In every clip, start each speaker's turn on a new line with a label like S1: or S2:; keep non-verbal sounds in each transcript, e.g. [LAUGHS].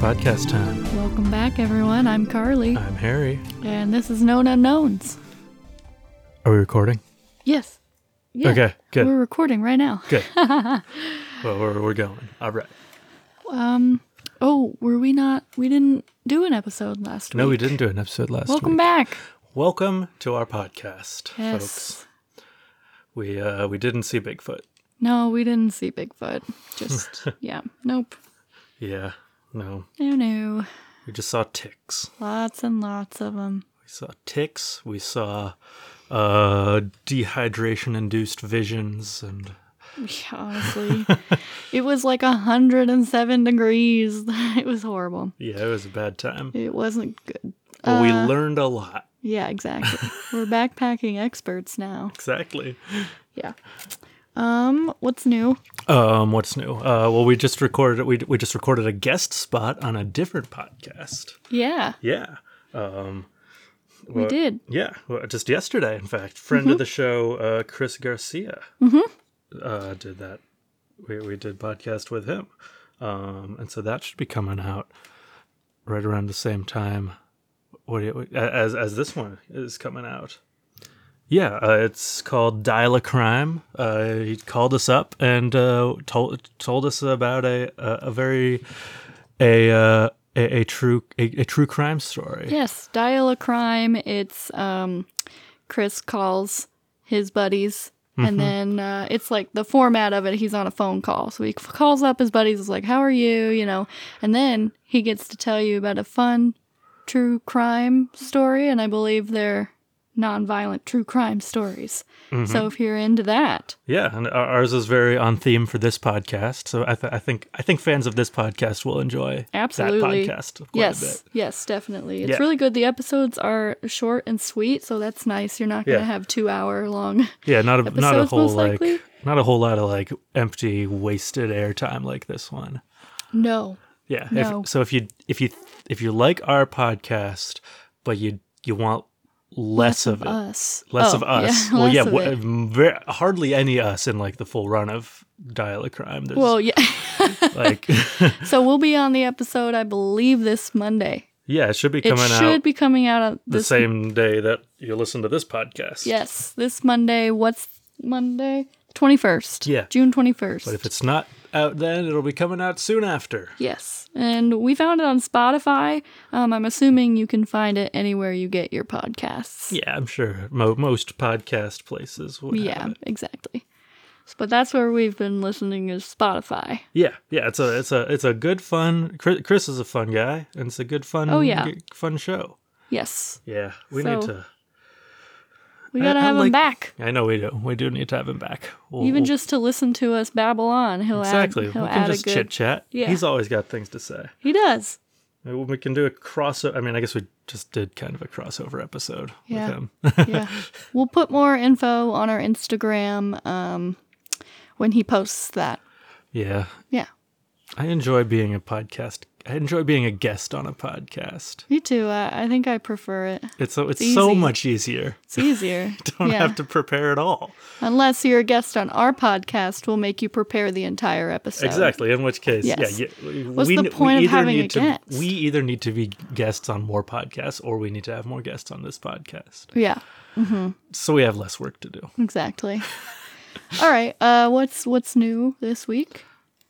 S1: podcast time.
S2: Welcome back, everyone. I'm Carly,
S1: I'm Harry.
S2: and this is Known Unknowns.
S1: Are we recording?
S2: Yes. Yeah,
S1: Okay, good.
S2: We're recording right now.
S1: Good. [LAUGHS] well, we're, we're going. All right.
S2: Um. Oh, were we not? We didn't do an episode last
S1: No,
S2: week.
S1: No, we didn't do an episode last
S2: Welcome
S1: week.
S2: Welcome back.
S1: Welcome to our podcast,
S2: Yes.
S1: folks. We uh we didn't see Bigfoot.
S2: No, we didn't see Bigfoot. Just [LAUGHS] yeah. Nope.
S1: Yeah. No.
S2: No, no.
S1: We just saw ticks.
S2: Lots and lots of them.
S1: We saw ticks. We saw uh dehydration induced visions and
S2: Honestly, [LAUGHS] it was like a hundred and seven degrees. [LAUGHS] It was horrible.
S1: yeah, it was a bad time.
S2: It wasn't good.
S1: But we
S2: Uh,
S1: learned a lot.
S2: Yeah, exactly. [LAUGHS] We're backpacking experts now.
S1: Exactly.
S2: Yeah. Um, what's new?
S1: Um, what's new? Uh, well, we just recorded we we just recorded a guest spot on a different podcast.
S2: Yeah,
S1: Yeah. Um,
S2: we
S1: well,
S2: did.
S1: Yeah, well, just yesterday, in fact, friend
S2: Mm-hmm.
S1: of the show, uh, Chris Garcia, mm-hmm. uh, did that. We we did podcast with him, um, and so that should be coming out right around the same time. What you, as as this one is coming out? Yeah, uh, it's called Dial a Crime. Uh, he called us up and uh, told told us about a a, a very a, uh, a a true a, a true crime story.
S2: Yes, dial a crime. It's um, Chris calls his buddies, and then uh, it's like the format of it. He's on a phone call, so he calls up his buddies. Is like, "How are you?" You know, and then he gets to tell you about a fun true crime story, and I believe they're non-violent true crime stories. Mm-hmm. So if you're into that,
S1: Yeah, and ours is very on theme for this podcast. So I, th- I think I think fans of this podcast will enjoy
S2: Absolutely.
S1: that podcast quite a
S2: yes,
S1: bit.
S2: yes, definitely. It's
S1: Yeah.
S2: really good. The episodes are short and sweet, so that's nice. You're not going to
S1: Yeah.
S2: have two hour long.
S1: Yeah, not a not a whole like not a whole lot of like empty wasted airtime like this one.
S2: No.
S1: Yeah. if- so if you if you if you like our podcast, but you you want less, of, it,
S2: us.
S1: less
S2: Oh,
S1: of us.
S2: Yeah, [LAUGHS]
S1: well, yeah,
S2: of
S1: wha-
S2: it.
S1: ver- hardly any us in like the full run of Dial a Crime. There's
S2: Well, yeah. [LAUGHS]
S1: like [LAUGHS]
S2: so we'll be on the episode, I believe, this Monday.
S1: yeah, it should be
S2: It
S1: coming
S2: should
S1: out
S2: be coming out on
S1: the same day that you listen to this podcast.
S2: Yes, this Monday. What's Monday? Twenty first.
S1: Yeah.
S2: June twenty first.
S1: But if it's not out then, it'll be coming out soon after.
S2: Yes, and we found it on Spotify. Um, I'm assuming you can find it anywhere you get your podcasts.
S1: Yeah, I'm sure mo- most podcast places would
S2: Yeah, exactly. But that's where we've been listening is Spotify.
S1: Yeah, yeah, it's a it's a it's a good fun. Chris, Chris is a fun guy, and it's a good fun.
S2: Oh, yeah.
S1: fun show.
S2: Yes,
S1: Yeah, we need to.
S2: We gotta
S1: I
S2: have him
S1: like-
S2: back.
S1: I know we do. We do need to have him back. We'll-
S2: Even
S1: we'll-
S2: just to listen to us babble on, he'll
S1: exactly.
S2: add. He'll
S1: we can
S2: add
S1: just
S2: good.
S1: chit chat.
S2: Yeah.
S1: He's always got things to say.
S2: He does.
S1: We can do a crossover. I mean, I guess we just did kind of a crossover episode
S2: Yeah.
S1: with him.
S2: Yeah, [LAUGHS] we'll put more info on our Instagram um, when he posts that.
S1: yeah,
S2: Yeah,
S1: I enjoy being a podcast. I enjoy being a guest on a podcast.
S2: me too. I, I think I prefer it.
S1: It's so it's so much easier.
S2: It's easier. [LAUGHS]
S1: Don't
S2: yeah.
S1: have to prepare at all.
S2: Unless you're a guest on our podcast, we'll make you prepare the entire episode.
S1: Exactly. In which case,
S2: Yes.
S1: yeah. yeah
S2: What's
S1: we,
S2: the
S1: we
S2: point of
S1: either
S2: having
S1: need
S2: a
S1: to,
S2: guest?
S1: We either need to be guests on more podcasts, or we need to have more guests on this podcast,
S2: Yeah,
S1: so we have less work to do.
S2: exactly. All right. Uh, what's what's new this week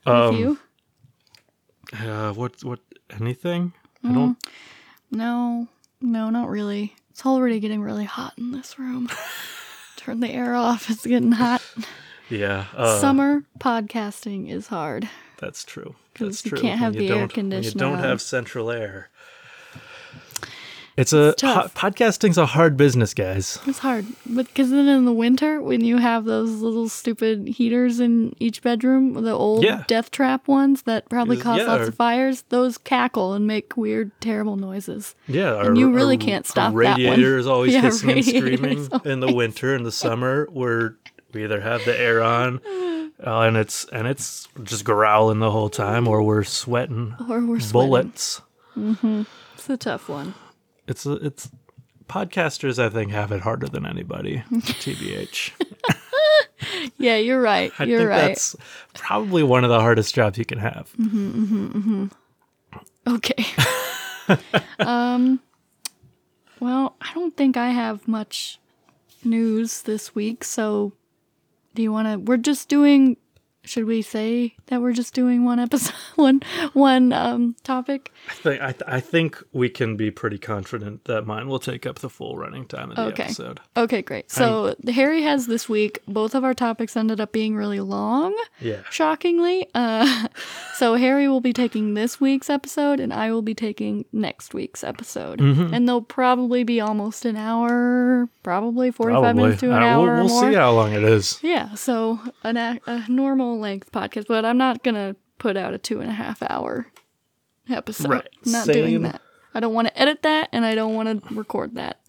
S2: with
S1: Um,
S2: you?
S1: Uh, what what anything?
S2: Mm.
S1: I don't.
S2: No, no, not really. It's already getting really hot in this room. [LAUGHS] Turn the air off. It's getting hot.
S1: Yeah. Uh,
S2: Summer podcasting is hard.
S1: That's true. That's
S2: you
S1: true.
S2: You can't have
S1: When
S2: the air
S1: don't- You don't
S2: on.
S1: have central air. It's a
S2: tough.
S1: ho- podcasting's a hard business, guys.
S2: It's hard, but because then in the winter, when you have those little stupid heaters in each bedroom, the old
S1: Yeah.
S2: death trap ones that probably cause
S1: yeah,
S2: lots
S1: or-
S2: of fires, those cackle and make weird, terrible noises.
S1: Yeah,
S2: And you really can't stop.
S1: Radiator is [LAUGHS] always
S2: Yeah,
S1: hissing and screaming [LAUGHS] in the winter. In the summer, we're we either have the air on, uh, and it's and it's just growling the whole time, or we're sweating
S2: Or we're sweating.
S1: bullets.
S2: It's a tough one.
S1: It's a, it's podcasters. I think have it harder than anybody. [LAUGHS] Tbh.
S2: Yeah, you're right.
S1: I
S2: you're
S1: think
S2: right.
S1: that's probably one of the hardest jobs you can have. Mm-hmm, mm-hmm, mm-hmm.
S2: Okay. [LAUGHS] um well, I don't think I have much news this week, so do you want to we're just doing should we say that we're just doing one episode [LAUGHS] one one um topic?
S1: I think I, th- I think we can be pretty confident that mine will take up the full running time of the
S2: Okay.
S1: episode.
S2: Okay, great. So Harry has this week. Both of our topics ended up being really long.
S1: Yeah.
S2: shockingly. Uh, [LAUGHS] so Harry will be taking this week's episode, and I will be taking next week's episode.
S1: Mm-hmm.
S2: And they'll probably be almost an hour, probably forty-five minutes to an
S1: Uh,
S2: hour
S1: we'll we'll see how long it is.
S2: Yeah, so an, a, a normal length podcast, but I'm not gonna put out a two and a half hour episode.
S1: Right,
S2: I'm not
S1: same.
S2: doing that. I don't want to edit that, and I don't want to record that.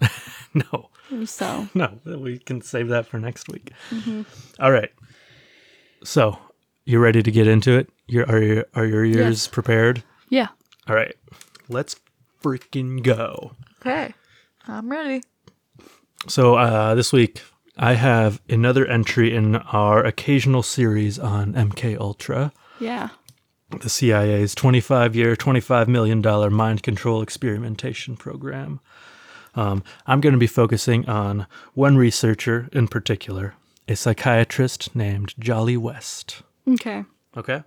S2: [LAUGHS]
S1: No.
S2: So
S1: No, we can save that for next week.
S2: Mm-hmm.
S1: All right. So, you ready to get into it? Your are your are your ears
S2: Yes.
S1: prepared?
S2: yeah.
S1: All right. Let's freaking go.
S2: Okay, I'm ready.
S1: So, uh, this week I have another entry in our occasional series on MK Ultra,
S2: Yeah.
S1: the CIA's 25-year, 25 million dollar mind control experimentation program. Um, I'm going to be focusing on one researcher in particular, a psychiatrist named Jolly West.
S2: Okay.
S1: Okay.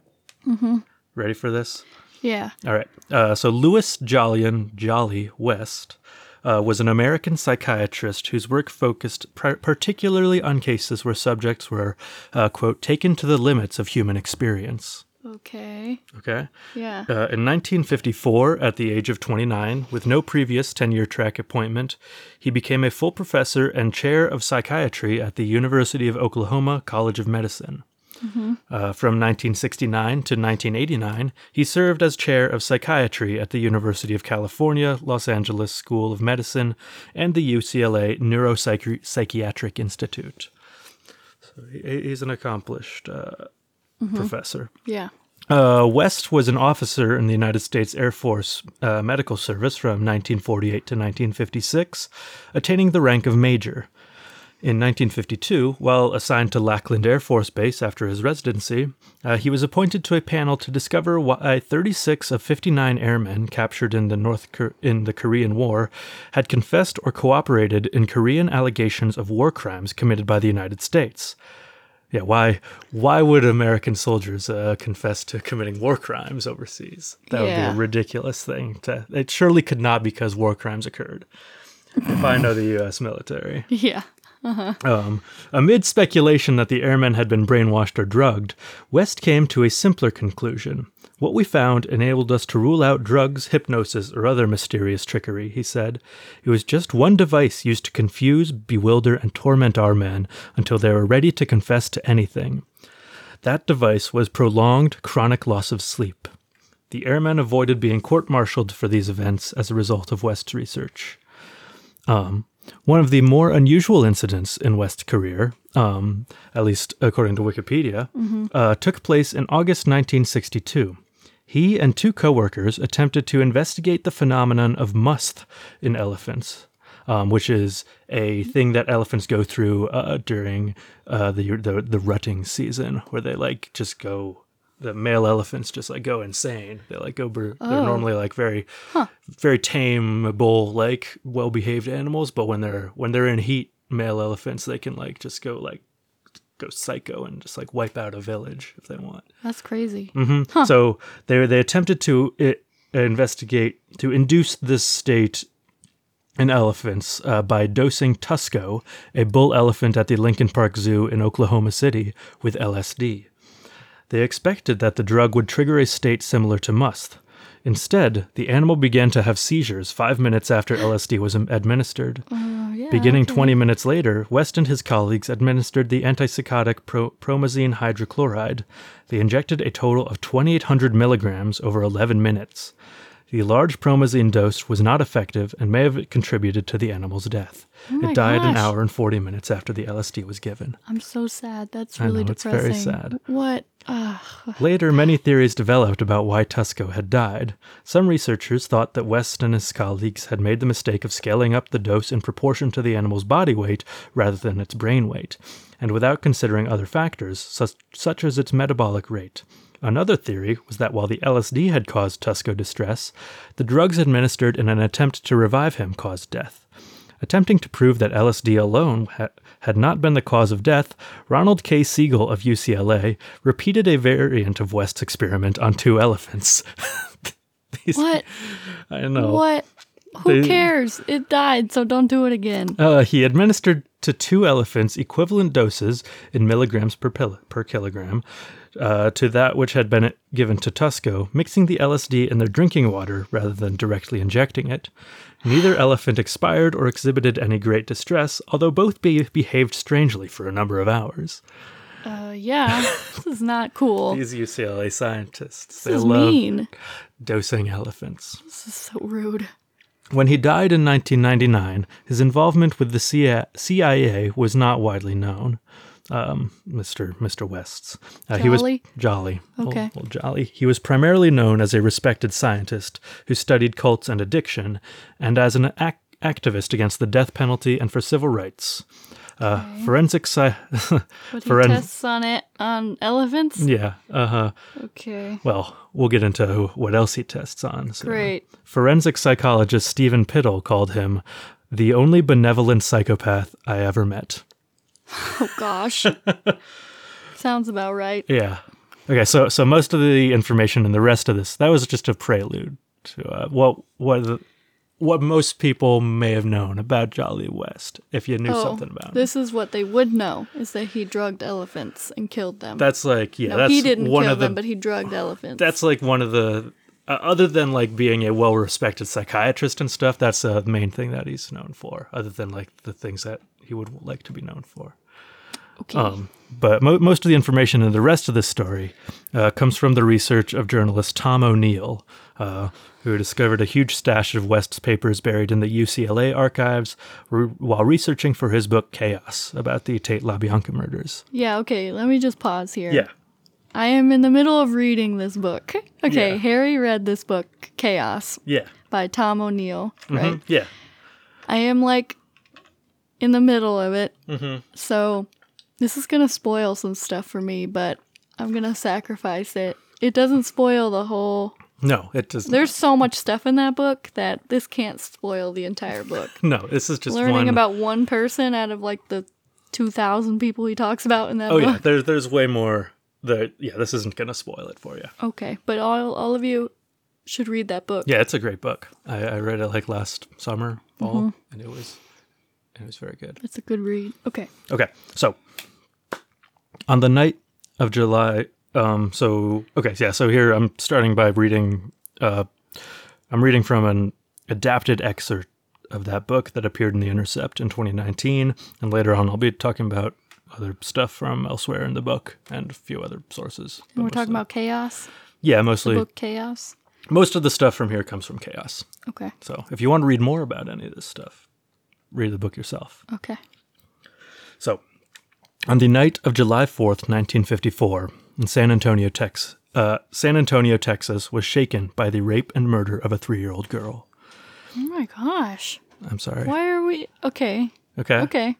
S1: Mm-hmm. Ready for this?
S2: Yeah.
S1: All right. Uh, so Louis Jolyon Jolly West uh, was an American psychiatrist whose work focused pr- particularly on cases where subjects were, uh, quote, taken to the limits of human experience.
S2: Okay.
S1: Okay.
S2: Yeah.
S1: Uh, in 1954, at the age of 29, with no previous tenure track appointment, he became a full professor and chair of psychiatry at the University of Oklahoma College of Medicine. Uh, from 1969 to 1989, he served as chair of psychiatry at the University of California, Los Angeles School of Medicine, and the UCLA Neuropsychiatric Institute. So he's an accomplished uh, professor.
S2: Yeah.
S1: Uh, West was an officer in the United States Air Force uh, Medical Service from 1948 to 1956, attaining the rank of major. In 1952, while assigned to Lackland Air Force Base after his residency, uh, he was appointed to a panel to discover why 36 of 59 airmen captured in the North in the Korean War had confessed or cooperated in Korean allegations of war crimes committed by the United States. Yeah, why why would American soldiers uh, confess to committing war crimes overseas? That would be a ridiculous thing. To it surely could not because war crimes occurred. if I know the U.S. military. [LAUGHS]
S2: Yeah.
S1: Um, amid speculation that the airmen had been brainwashed or drugged, West came to a simpler conclusion. What we found enabled us to rule out drugs, hypnosis, or other mysterious trickery, he said. It was just one device used to confuse, bewilder, and torment our men until they were ready to confess to anything. That device was prolonged, chronic loss of sleep. The airmen avoided being court martialed for these events as a result of West's research. Um, one of the more unusual incidents in West's career, um, at least according to Wikipedia, uh, took place in August 1962. He and two coworkers attempted to investigate the phenomenon of must in elephants, um, which is a thing that elephants go through uh, during uh, the, the the rutting season, where they like just go. The male elephants just like go insane. They like go. Ber- They're
S2: Oh.
S1: normally like very, very tameable, like well behaved animals. But when they're when they're in heat, male elephants they can like just go like go psycho and just like wipe out a village if they want.
S2: That's crazy.
S1: hmm So they they attempted to i investigate to induce this state in elephants uh, by dosing Tusko, a bull elephant at the Lincoln Park Zoo in Oklahoma City, with LSD. They expected that the drug would trigger a state similar to must. Instead, the animal began to have seizures five minutes after LSD was administered.
S2: Oh, yeah.
S1: Beginning
S2: okay.
S1: 20 minutes later, West and his colleagues administered the antipsychotic pro- promazine hydrochloride. They injected a total of 2,800 milligrams over 11 minutes. The large promazine dose was not effective and may have contributed to the animal's death.
S2: Oh
S1: it died an hour and 40 minutes after the LSD was given.
S2: I'm so sad. That's really I
S1: know, it's
S2: depressing.
S1: very sad.
S2: What? Ugh.
S1: Later, many theories developed about why Tusko had died. Some researchers thought that West and his colleagues had made the mistake of scaling up the dose in proportion to the animal's body weight rather than its brain weight, and without considering other factors, such, such as its metabolic rate. Another theory was that while the LSD had caused Tusko distress, the drugs administered in an attempt to revive him caused death. Attempting to prove that LSD alone ha- had not been the cause of death, Ronald K. Siegel of UCLA repeated a variant of West's experiment on two elephants. [LAUGHS] These-
S2: What?
S1: I know.
S2: What? Who
S1: They-
S2: cares? It died, so don't do it again.
S1: Uh, he administered to two elephants equivalent doses in milligrams per, pil- per kilogram uh, to that which had been given to Tusko, mixing the LSD in their drinking water rather than directly injecting it. Neither elephant expired or exhibited any great distress, although both be- behaved strangely for a number of hours.
S2: Uh, yeah, this is not cool. [LAUGHS]
S1: These UCLA scientists,
S2: This
S1: they
S2: is
S1: love
S2: mean.
S1: dosing elephants.
S2: This is so rude.
S1: When he died in 1999, his involvement with the CIA was not widely known. Um, Mr. Mr. West's. Uh, He was
S2: Jolly?
S1: Jolly.
S2: Okay.
S1: Well, Jolly. He was primarily known as a respected scientist who studied cults and addiction, and as an ac- activist against the death penalty and for civil rights. Uh, Forensic sci- [LAUGHS]
S2: But he
S1: Foren-
S2: tests on it on elephants.
S1: yeah. Uh huh.
S2: Okay,
S1: Well, we'll get into what else he tests on. soon.
S2: great.
S1: Forensic psychologist Stephen Pittel called him the only benevolent psychopath I ever met. [LAUGHS]
S2: Oh gosh, [LAUGHS] sounds about right.
S1: Yeah. Okay, so so most of the information and the rest of this that was just a prelude to uh, what what the, what most people may have known about Jolly West if you knew
S2: Oh,
S1: something about him.
S2: this is what they would know: is that he drugged elephants and killed them.
S1: That's like yeah,
S2: no,
S1: that's
S2: he didn't
S1: one
S2: kill
S1: of the
S2: them, but he drugged elephants.
S1: that's like one of the uh, other than like being a well-respected psychiatrist and stuff that's uh, the main thing that he's known for other than like the things that he would like to be known for
S2: okay.
S1: Um, but mo- most of the information in the rest of this story uh, comes from the research of journalist Tom O'Neill, uh, who discovered a huge stash of West's papers buried in the UCLA archives re- while researching for his book Chaos about the Tate LaBianca murders.
S2: yeah. Okay. Let me just pause here. Yeah. I am in the middle of reading this book. [LAUGHS] Okay,
S1: Yeah.
S2: Harry read this book, Chaos,
S1: yeah,
S2: by Tom O'Neill, right?
S1: Mhm, yeah.
S2: I am like in the middle of it.
S1: Mhm.
S2: So this is going to spoil some stuff for me, but I'm going to sacrifice it. It doesn't spoil the whole.
S1: No, it doesn't.
S2: There's so much stuff in that book that this can't spoil the entire book. [LAUGHS]
S1: No, this is just
S2: Learning
S1: one.
S2: about one person out of like the 2,000 people he talks about in that book.
S1: oh
S2: book.
S1: yeah, there's there's way more. The yeah, this isn't gonna spoil it for you.
S2: Okay, but all all of you should read that book.
S1: Yeah, it's a great book. I, I read it like last summer, fall,
S2: Mm-hmm.
S1: and it was it was very good.
S2: It's a good read. Okay.
S1: Okay, so on the night of July, um, so okay, yeah, so here I'm starting by reading. Uh, I'm reading from an adapted excerpt of that book that appeared in the Intercept in 2019, and later on I'll be talking about other stuff from elsewhere in the book and a few other sources.
S2: And we're talking about chaos.
S1: yeah, mostly
S2: Book chaos.
S1: most of the stuff from here comes from Chaos.
S2: Okay.
S1: So if you want to read more about any of this stuff, read the book yourself.
S2: Okay.
S1: So, on the night of July 4th, 1954, in San Antonio, Texas, uh, San Antonio, Texas, was shaken by the rape and murder of a three-year-old girl.
S2: Oh my gosh.
S1: I'm sorry.
S2: Why are we okay?
S1: Okay.
S2: Okay.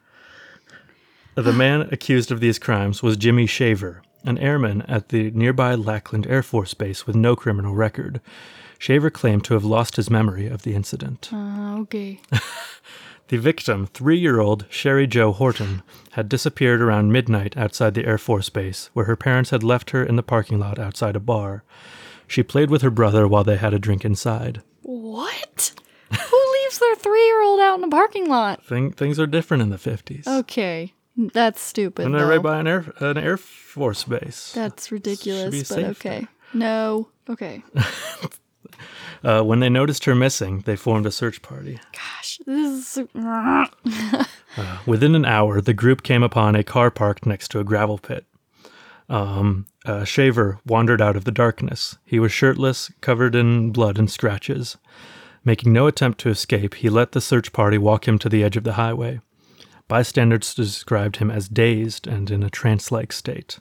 S1: The man accused of these crimes was Jimmy Shaver, an airman at the nearby Lackland Air Force Base with no criminal record. Shaver claimed to have lost his memory of the incident.
S2: Uh, okay. [LAUGHS]
S1: The victim, three year old Sherry Jo Horton, had disappeared around midnight outside the Air Force Base, where her parents had left her in the parking lot outside a bar. She played with her brother while they had a drink inside.
S2: What? Who [LAUGHS] leaves their three-year-old out in a parking lot?
S1: Thing, things are different in the 50s.
S2: Okay, that's stupid.
S1: and they're
S2: though.
S1: right by an Air, an Air Force Base.
S2: That's ridiculous, but okay. No. Okay. [LAUGHS]
S1: Uh, when they noticed her missing, they formed a search party.
S2: Gosh, this is. [LAUGHS]
S1: Within an hour, the group came upon a car parked next to a gravel pit. Um, uh, Shaver wandered out of the darkness. He was shirtless, covered in blood and scratches. Making no attempt to escape, he let the search party walk him to the edge of the highway. Bystanders described him as dazed and in a trance like state.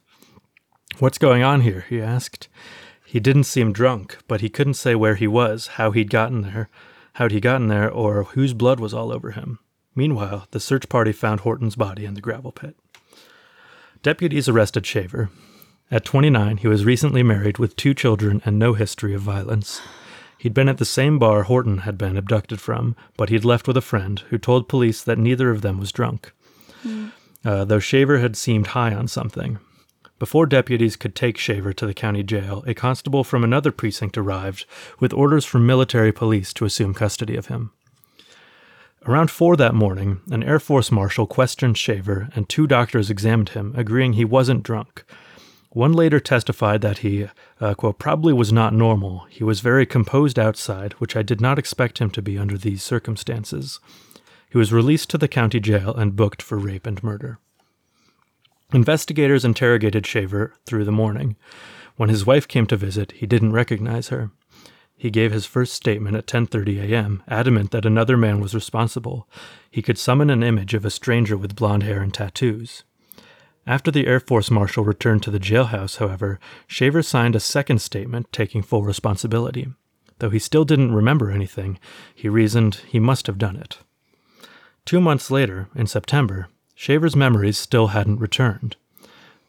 S1: What's going on here? he asked. He didn't seem drunk, but he couldn't say where he was, how he'd gotten there, how'd he gotten there, or whose blood was all over him. Meanwhile, the search party found Horton's body in the gravel pit. Deputies arrested Shaver. At 29, he was recently married with two children and no history of violence. He'd been at the same bar Horton had been abducted from, but he'd left with a friend who told police that neither of them was drunk. Uh, though Shaver had seemed high on something. Before deputies could take Shaver to the county jail, a constable from another precinct arrived with orders from military police to assume custody of him. Around four that morning, an Air Force marshal questioned Shaver, and two doctors examined him, agreeing he wasn't drunk. One later testified that he, uh, quote, probably was not normal. He was very composed outside, which I did not expect him to be under these circumstances. He was released to the county jail and booked for rape and murder. Investigators interrogated Shaver through the morning. When his wife came to visit, he didn't recognize her. He gave his first statement at 10:30 a.m., adamant that another man was responsible. He could summon an image of a stranger with blonde hair and tattoos. After the Air Force Marshal returned to the jailhouse, however, Shaver signed a second statement taking full responsibility. Though he still didn't remember anything, he reasoned he must have done it. Two months later, in September, Shaver's memories still hadn't returned.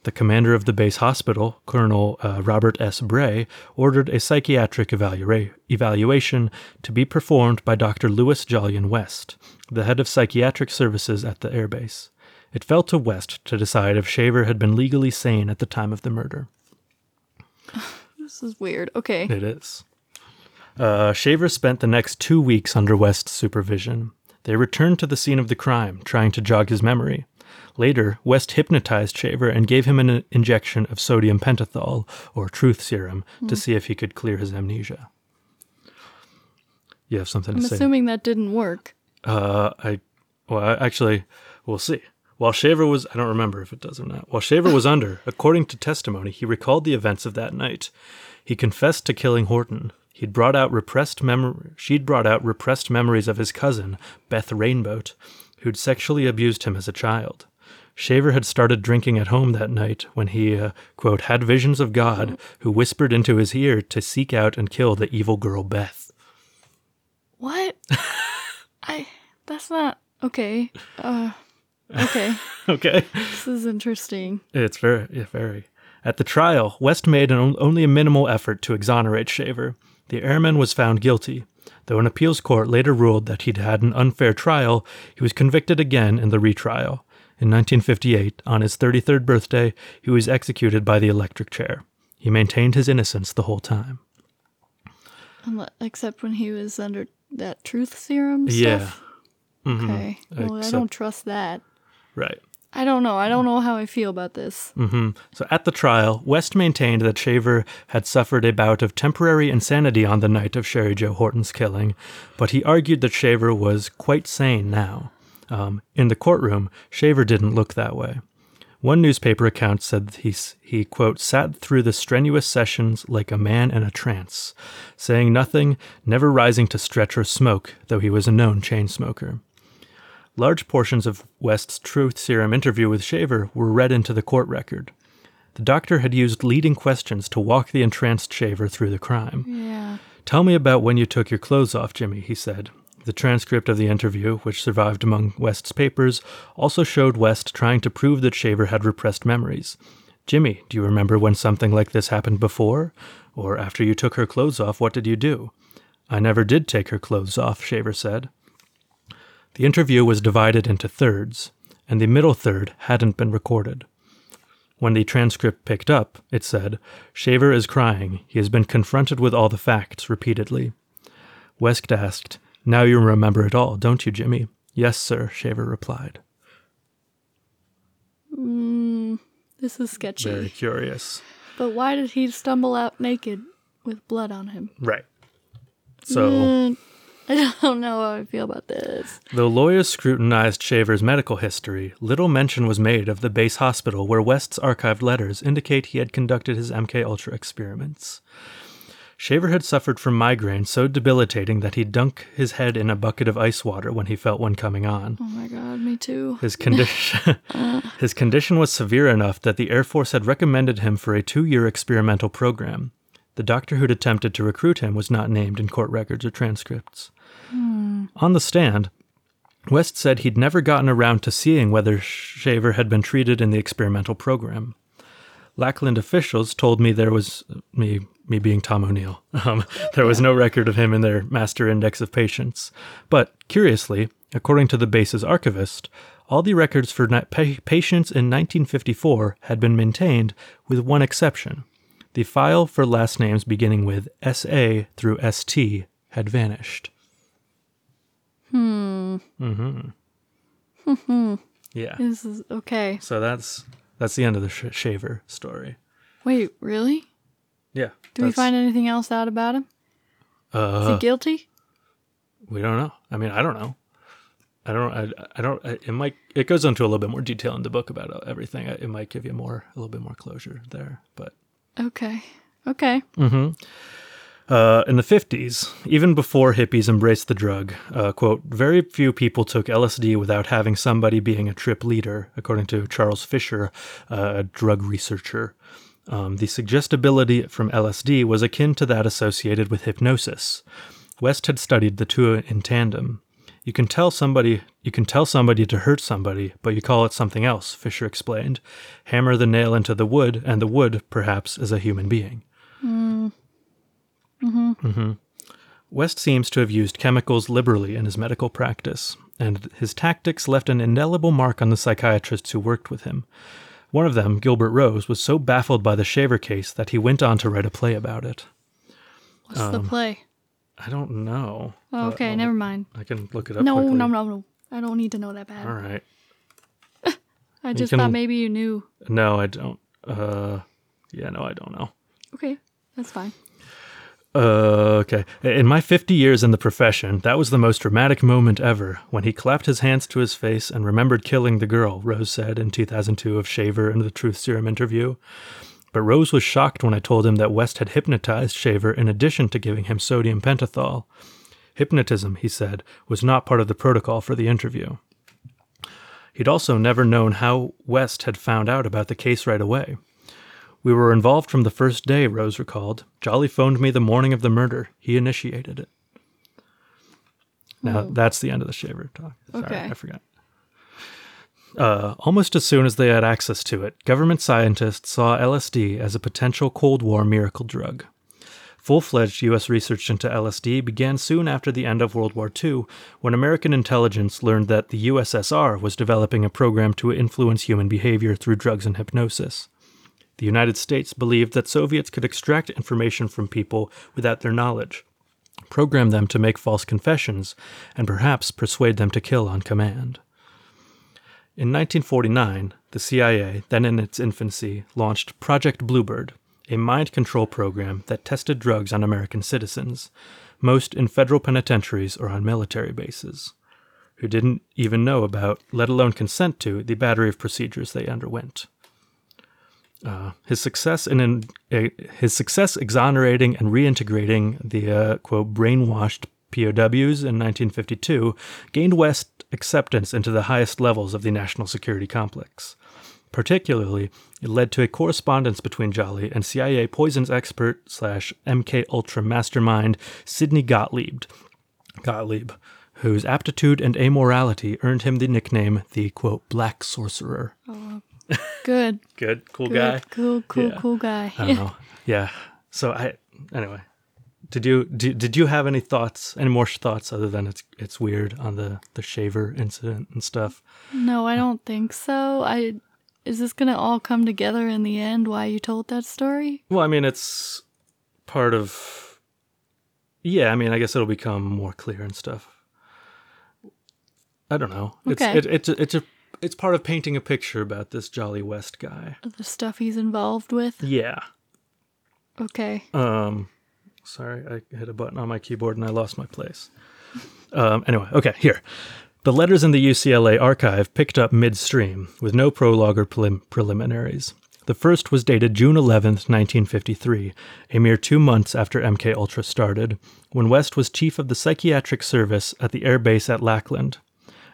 S1: The commander of the base hospital, Colonel uh, Robert S. Bray, ordered a psychiatric evalua- evaluation to be performed by Dr. Louis Jolyon West, the head of psychiatric services at the airbase. It fell to West to decide if Shaver had been legally sane at the time of the murder. [SIGHS]
S2: This is weird. Okay.
S1: It is. Uh, Shaver spent the next two weeks under West's supervision. They returned to the scene of the crime, trying to jog his memory. Later, West hypnotized Shaver and gave him an injection of sodium pentothal, or truth serum, to see if he could clear his amnesia. You have something
S2: I'm
S1: to say?
S2: assuming that didn't work.
S1: Uh, I, well, I- actually, we'll see. While Shaver was, I don't remember if it does or not. While Shaver was under, according to testimony, he recalled the events of that night. He confessed to killing Horton. He'd brought out repressed mem- she'd brought out repressed memories of his cousin, Beth Rainbolt, who'd sexually abused him as a child. Shaver had started drinking at home that night when he, uh, quote, had visions of God who whispered into his ear to seek out and kill the evil girl Beth.
S2: What? I. That's not. Okay. Uh. Okay. [LAUGHS]
S1: Okay.
S2: this is interesting.
S1: It's very, yeah, very. At the trial, West made an, only a minimal effort to exonerate Shaver. The airman was found guilty. Though an appeals court later ruled that he'd had an unfair trial, he was convicted again in the retrial. In 1958, on his 33rd birthday, he was executed by the electric chair. He maintained his innocence the whole time.
S2: Except when he was under that truth serum
S1: Yeah.
S2: stuff.
S1: Mhm.
S2: Okay. Well, I don't trust that.
S1: Right.
S2: I don't know. I don't know how I feel about this.
S1: Mm-hmm. So at the trial, West maintained that Shaver had suffered a bout of temporary insanity on the night of Sherry Jo Horton's killing, but he argued that Shaver was quite sane now. Um, in the courtroom, Shaver didn't look that way. One newspaper account said he, he, quote, sat through the strenuous sessions like a man in a trance, saying nothing, never rising to stretch or smoke, though he was a known chain smoker. Large portions of West's truth serum interview with Shaver were read into the court record. The doctor had used leading questions to walk the entranced Shaver through the crime.
S2: Yeah.
S1: Tell me about when you took your clothes off, Jimmy, he said. The transcript of the interview, which survived among West's papers, also showed West trying to prove that Shaver had repressed memories. Jimmy, do you remember when something like this happened before? Or after you took her clothes off, what did you do? I never did take her clothes off, Shaver said. The interview was divided into thirds, and the middle third hadn't been recorded. When the transcript picked up, it said, Shaver is crying. He has been confronted with all the facts repeatedly. West asked, Now you remember it all, don't you, Jimmy? Yes, sir, Shaver replied.
S2: Mm, this is sketchy.
S1: Very curious.
S2: But why did he stumble out naked with blood on him?
S1: Right. So,
S2: Mm, I don't know how I feel about this.
S1: though lawyers scrutinized Shaver's medical history, little mention was made of the base hospital where West's archived letters indicate he had conducted his MK Ultra experiments. Shaver had suffered from migraine so debilitating that he'd dunk his head in a bucket of ice water when he felt one coming on.
S2: Oh my god, me too.
S1: His condition [LAUGHS] [LAUGHS] his condition was severe enough that the Air Force had recommended him for a 2-year experimental program. The doctor who'd attempted to recruit him was not named in court records or transcripts. On the stand, West said he'd never gotten around to seeing whether Shaver had been treated in the experimental program. Lackland officials told me there was me me being Tom O'Neill. [LAUGHS] Um, there was no record of him in their master index of patients. But curiously, according to the base's archivist, all the records for pa- patients in 1954 had been maintained, with one exception. The file for last names beginning with SA through ST had vanished. Hmm. Mm-hmm. yeah.
S2: This is okay.
S1: So that's that's the end of the sh- Shaver story.
S2: Wait, really?
S1: Yeah.
S2: Do we find anything else out about him? Uh, Is
S1: Uh,
S2: he guilty?
S1: we don't know. I mean, I don't know. I don't. I, I don't. I, it might. It goes into a little bit more detail in the book about uh, everything. It might give you more, a little bit more closure there. But
S2: Okay. Okay.
S1: Uh, in the 50s, even before hippies embraced the drug, uh, quote, very few people took LSD without having somebody being a trip leader, according to Charles Fisher, uh, a drug researcher. Um, the suggestibility from LSD was akin to that associated with hypnosis. West had studied the two in tandem. You can tell somebody you can tell somebody to hurt somebody, but you call it something else, Fisher explained. Hammer the nail into the wood, and the wood, perhaps, is a human being. West seems to have used chemicals liberally in his medical practice, and his tactics left an indelible mark on the psychiatrists who worked with him. One of them, Gilbert Rose, was so baffled by the Shaver case that he went on to write a play about it.
S2: What's
S1: Um,
S2: the play?
S1: I don't know.
S2: Oh,
S1: Uh,
S2: okay, never mind.
S1: I can look it up.
S2: No,
S1: quickly.
S2: no, no, no. I don't need to know that bad.
S1: All right. [LAUGHS]
S2: I just
S1: can-
S2: thought maybe you knew.
S1: No, I don't. Uh, yeah, no, I don't know.
S2: Okay, that's fine.
S1: Uh, okay. In my 50 years in the profession, that was the most dramatic moment ever when he clapped his hands to his face and remembered killing the girl, Rose said in 2002 of Shaver in the Truth Serum interview. But Rose was shocked when I told him that West had hypnotized Shaver in addition to giving him sodium pentothal. Hypnotism, he said, was not part of the protocol for the interview. He'd also never known how West had found out about the case right away. We were involved from the first day, Rose recalled. Jolly phoned me the morning of the murder. He initiated it. Now, that's the end of the shaver talk. Sorry,
S2: Okay.
S1: I forgot. Uh, almost as soon as they had access to it, government scientists saw LSD as a potential Cold War miracle drug. Full fledged U.S. research into LSD began soon after the end of World War II, when American intelligence learned that the USSR was developing a program to influence human behavior through drugs and hypnosis. The United States believed that Soviets could extract information from people without their knowledge, program them to make false confessions, and perhaps persuade them to kill on command. In 1949, the CIA, then in its infancy, launched Project Bluebird, a mind control program that tested drugs on American citizens, most in federal penitentiaries or on military bases, who didn't even know about, let alone consent to, the battery of procedures they underwent. Uh, his success in, in uh, his success exonerating and reintegrating the uh, quote brainwashed POWs in 1952 gained West acceptance into the highest levels of the national security complex. Particularly, it led to a correspondence between Jolly and CIA poisons expert slash MK Ultra mastermind Sidney Gottlieb, Gottlieb, whose aptitude and amorality earned him the nickname the quote Black Sorcerer.
S2: Good. [LAUGHS]
S1: Good, cool
S2: Good.
S1: guy.
S2: Cool, cool,
S1: Yeah.
S2: cool guy.
S1: I don't know. [LAUGHS] Yeah. So I anyway. Did you did, did you have any thoughts? Any more thoughts other than it's it's weird on the the shaver incident and stuff?
S2: No, I don't think so. I is this gonna all come together in the end? Why you told that story?
S1: Well, I mean, it's part of. Yeah, I mean, I guess it'll become more clear and stuff. I don't know. It's
S2: Okay.
S1: it, it's it's a it's part of painting a picture about this Jolly West guy.
S2: The stuff he's involved with.
S1: Yeah.
S2: Okay.
S1: Um, sorry, I hit a button on my keyboard and I lost my place. Um, anyway, okay, here. The letters in the UCLA archive picked up midstream, with no prologue or prelim- preliminaries. The first was dated June 11th, 1953, a mere two months after MK Ultra started, when West was chief of the psychiatric service at the air base at Lackland.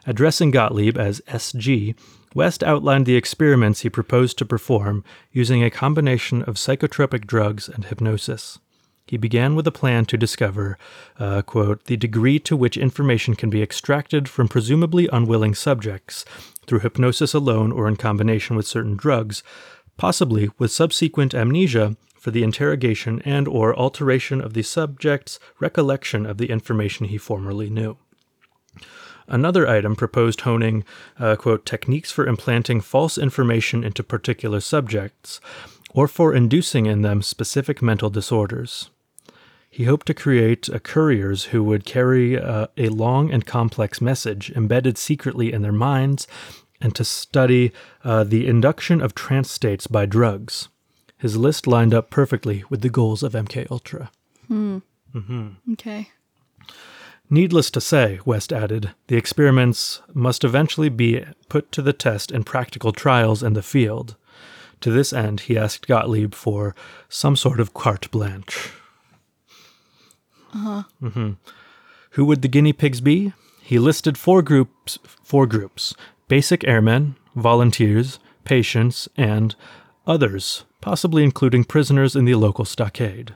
S1: Addressing Gottlieb as SG, West outlined the experiments he proposed to perform using a combination of psychotropic drugs and hypnosis. He began with a plan to discover, uh, quote, the degree to which information can be extracted from presumably unwilling subjects through hypnosis alone or in combination with certain drugs, possibly with subsequent amnesia for the interrogation and or alteration of the subject's recollection of the information he formerly knew. Another item proposed honing, uh, quote, techniques for implanting false information into particular subjects or for inducing in them specific mental disorders. He hoped to create uh, couriers who would carry uh, a long and complex message embedded secretly in their minds and to study uh, the induction of trance states by drugs. His list lined up perfectly with the goals of MK Ultra. Hmm. Mm-hmm.
S2: Okay.
S1: Needless to say, West added, the experiments must eventually be put to the test in practical trials in the field. To this end, he asked Gottlieb for some sort of carte blanche. Uh huh. Who would the guinea pigs be? He listed four groups. Four groups: basic airmen, volunteers, patients, and others, possibly including prisoners in the local stockade.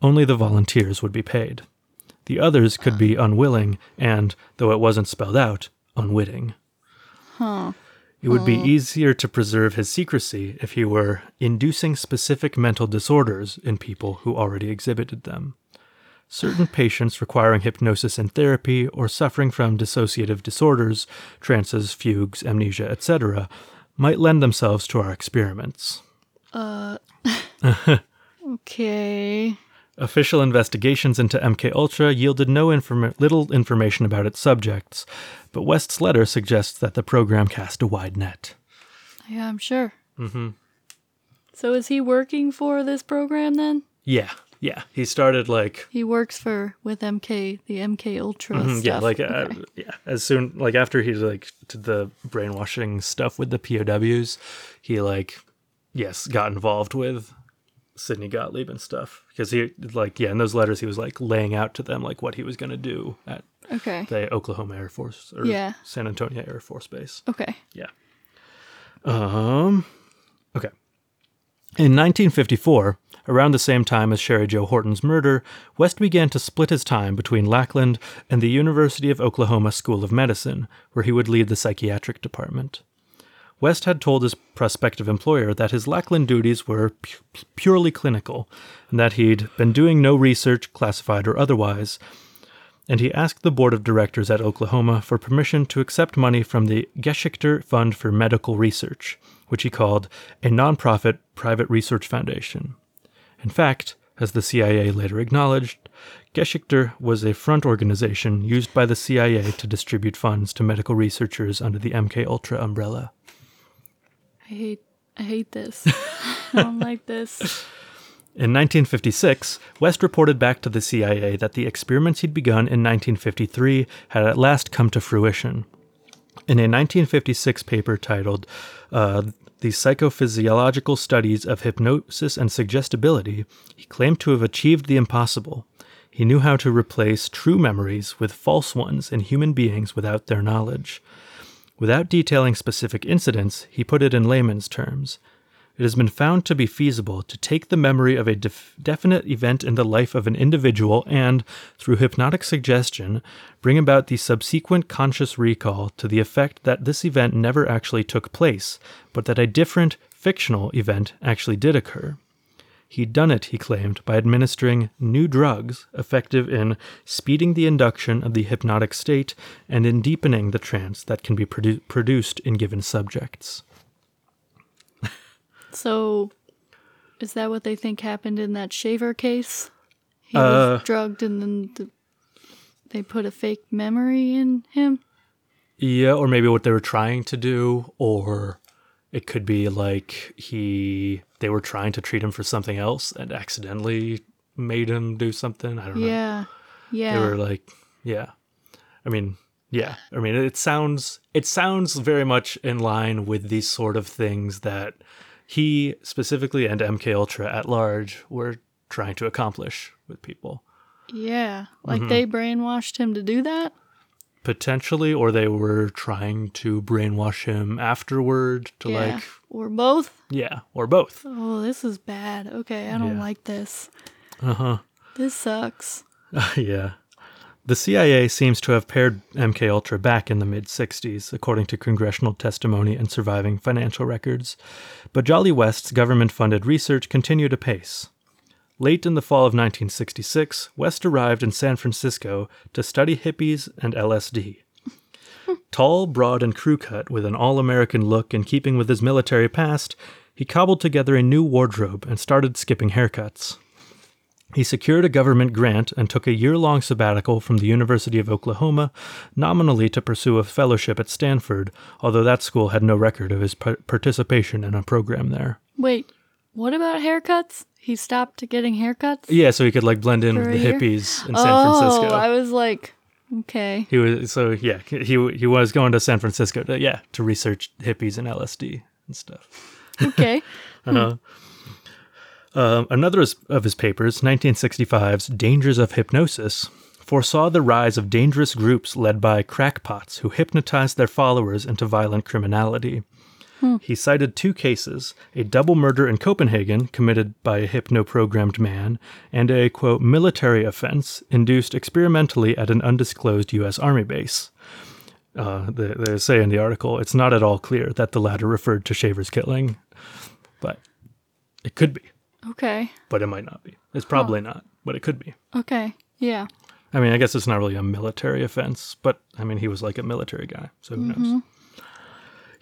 S1: Only the volunteers would be paid. The others could be unwilling and, though it wasn't spelled out, unwitting. It would be easier to preserve his secrecy if he were inducing specific mental disorders in people who already exhibited them. Certain patients requiring hypnosis and therapy or suffering from dissociative disorders, trances, fugues, amnesia, etc., might lend themselves to our experiments. Uh. [LAUGHS]
S2: okay.
S1: Official investigations into MK Ultra yielded no inform- little information about its subjects, but West's letter suggests that the program cast a wide net.
S2: Yeah, I'm sure. Mm-hmm. So is he working for this program then?
S1: Yeah, yeah. He started like
S2: He works for with MK, the MK Ultra
S1: Mhm,
S2: stuff.
S1: yeah, like uh, yeah. As soon like after he like did the brainwashing stuff with the POWs, he like yes got involved with Sidney Gottlieb and stuff because he like yeah in those letters he was like laying out to them like what he was gonna do at
S2: okay.
S1: the Oklahoma Air Force or
S2: Yeah.
S1: San Antonio Air Force Base.
S2: Okay.
S1: Yeah. Um. Okay. In 1954, around the same time as Sherry Jo Horton's murder, West began to split his time between Lackland and the University of Oklahoma School of Medicine, where he would lead the psychiatric department. West had told his prospective employer that his Lackland duties were pu- purely clinical, and that he'd been doing no research, classified or otherwise, and he asked the board of directors at Oklahoma for permission to accept money from the Geschickter Fund for Medical Research, which he called a nonprofit private research foundation. In fact, as the CIA later acknowledged, Geschickter was a front organization used by the CIA to distribute funds to medical researchers under the MK Ultra umbrella.
S2: I hate I hate this. [LAUGHS] I don't like this.
S1: In 1956, West reported back to the CIA that the experiments he'd begun in 1953 had at last come to fruition. In a 1956 paper titled uh, The Psychophysiological Studies of Hypnosis and Suggestibility, he claimed to have achieved the impossible. He knew how to replace true memories with false ones in human beings without their knowledge. Without detailing specific incidents, he put it in layman's terms. It has been found to be feasible to take the memory of a def- definite event in the life of an individual and, through hypnotic suggestion, bring about the subsequent conscious recall to the effect that this event never actually took place, but that a different, fictional event actually did occur. He'd done it, he claimed, by administering new drugs effective in speeding the induction of the hypnotic state and in deepening the trance that can be produ- produced in given subjects. [LAUGHS]
S2: So is that what they think happened in that shaver case? He
S1: Uh,
S2: was drugged and then the, they put a fake memory in him?
S1: Yeah, or maybe what they were trying to do, or it could be like he they were trying to treat him for something else and accidentally made him do something. I don't know.
S2: Yeah. Yeah.
S1: They were like, yeah. I mean, yeah. I mean, it sounds it sounds very much in line with these sort of things that he specifically and MK Ultra at large were trying to accomplish with people.
S2: yeah. Like
S1: Mm-hmm.
S2: they brainwashed him to do that?
S1: Potentially, or they were trying to brainwash him afterward to
S2: yeah.
S1: like
S2: or both?
S1: Yeah, or both.
S2: Oh, this is bad. Okay, I don't
S1: Yeah.
S2: like this.
S1: Uh huh.
S2: This sucks. [LAUGHS]
S1: yeah. The CIA seems to have pared MK Ultra back in the mid 60s, according to congressional testimony and surviving financial records. But Jolly West's government-funded research continued apace. Late in the fall of 1966, West arrived in San Francisco to study hippies and LSD. [LAUGHS] Tall, broad, and crew cut, with an all American look in keeping with his military past, he cobbled together a new wardrobe and started skipping haircuts. He secured a government grant and took a year long sabbatical from the University of Oklahoma, nominally to pursue a fellowship at Stanford, although that school had no record of his par- participation in a program there.
S2: Wait, what about haircuts? He stopped getting haircuts?
S1: Yeah, so he could like blend in with the
S2: year?
S1: hippies in San
S2: oh,
S1: Francisco.
S2: I was like, okay.
S1: He was so yeah. He he was going to San Francisco to yeah to research hippies and LSD and stuff. [LAUGHS]
S2: Okay.
S1: Uh, um, another of his papers, 1965's Dangers of Hypnosis, foresaw the rise of dangerous groups led by crackpots who hypnotized their followers into violent criminality. He cited two cases a double murder in Copenhagen committed by a hypno programmed man, and a, quote, military offense induced experimentally at an undisclosed U.S. Army base. Uh, they, they say in the article, it's not at all clear that the latter referred to Shaver's killing, but it could be,
S2: Okay.
S1: but it might not be. It's probably not, but it could be.
S2: Okay. Yeah.
S1: I mean, I guess it's not really a military offense, but I mean, he was like a military guy, so who knows?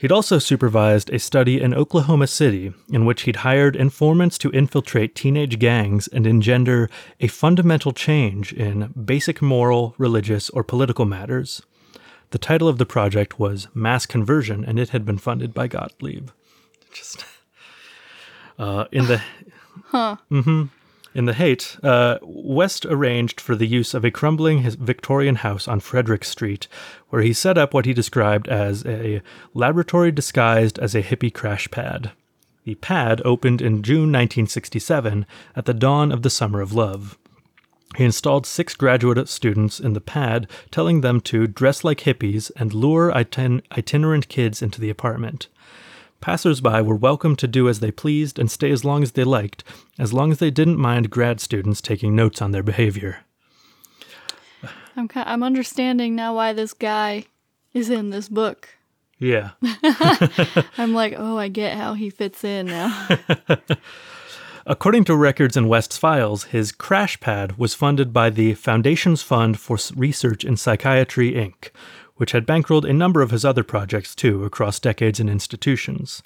S1: He'd also supervised a study in Oklahoma City in which he'd hired informants to infiltrate teenage gangs and engender a fundamental change in basic moral, religious, or political matters. The title of the project was Mass Conversion, and it had been funded by Gottlieb. Just uh, in the
S2: Huh.
S1: In the Haight, uh, West arranged for the use of a crumbling Victorian house on Frederick Street, where he set up what he described as a laboratory disguised as a hippie crash pad. The pad opened in June 1967 at the dawn of the Summer of Love. He installed six graduate students in the pad, telling them to dress like hippies and lure iten- itinerant kids into the apartment. Passers-by were welcome to do as they pleased and stay as long as they liked, as long as they didn't mind grad students taking notes on their behavior.
S2: I'm ki- I'm understanding now why this guy is in this book.
S1: Yeah. [LAUGHS]
S2: I'm like, oh, I get how he fits in now. [LAUGHS]
S1: According to records in West's files, his crash pad was funded by the Foundation's Fund for Research in Psychiatry, Inc., which had bankrolled a number of his other projects too across decades and institutions.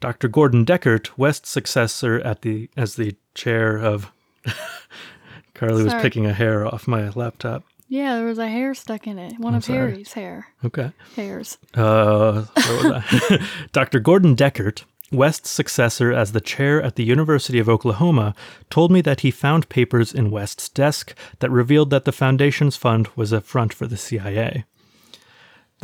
S1: Dr. Gordon Deckert, West's successor at the as the chair of [LAUGHS] Carly was picking a hair off my laptop.
S2: yeah, there was a hair stuck in it. One of
S1: sorry.
S2: Harry's hair
S1: Okay.
S2: hairs.
S1: Uh, where was I? [LAUGHS] Dr. Gordon Deckert, West's successor as the chair at the University of Oklahoma, told me that he found papers in West's desk that revealed that the Foundation's fund was a front for the CIA.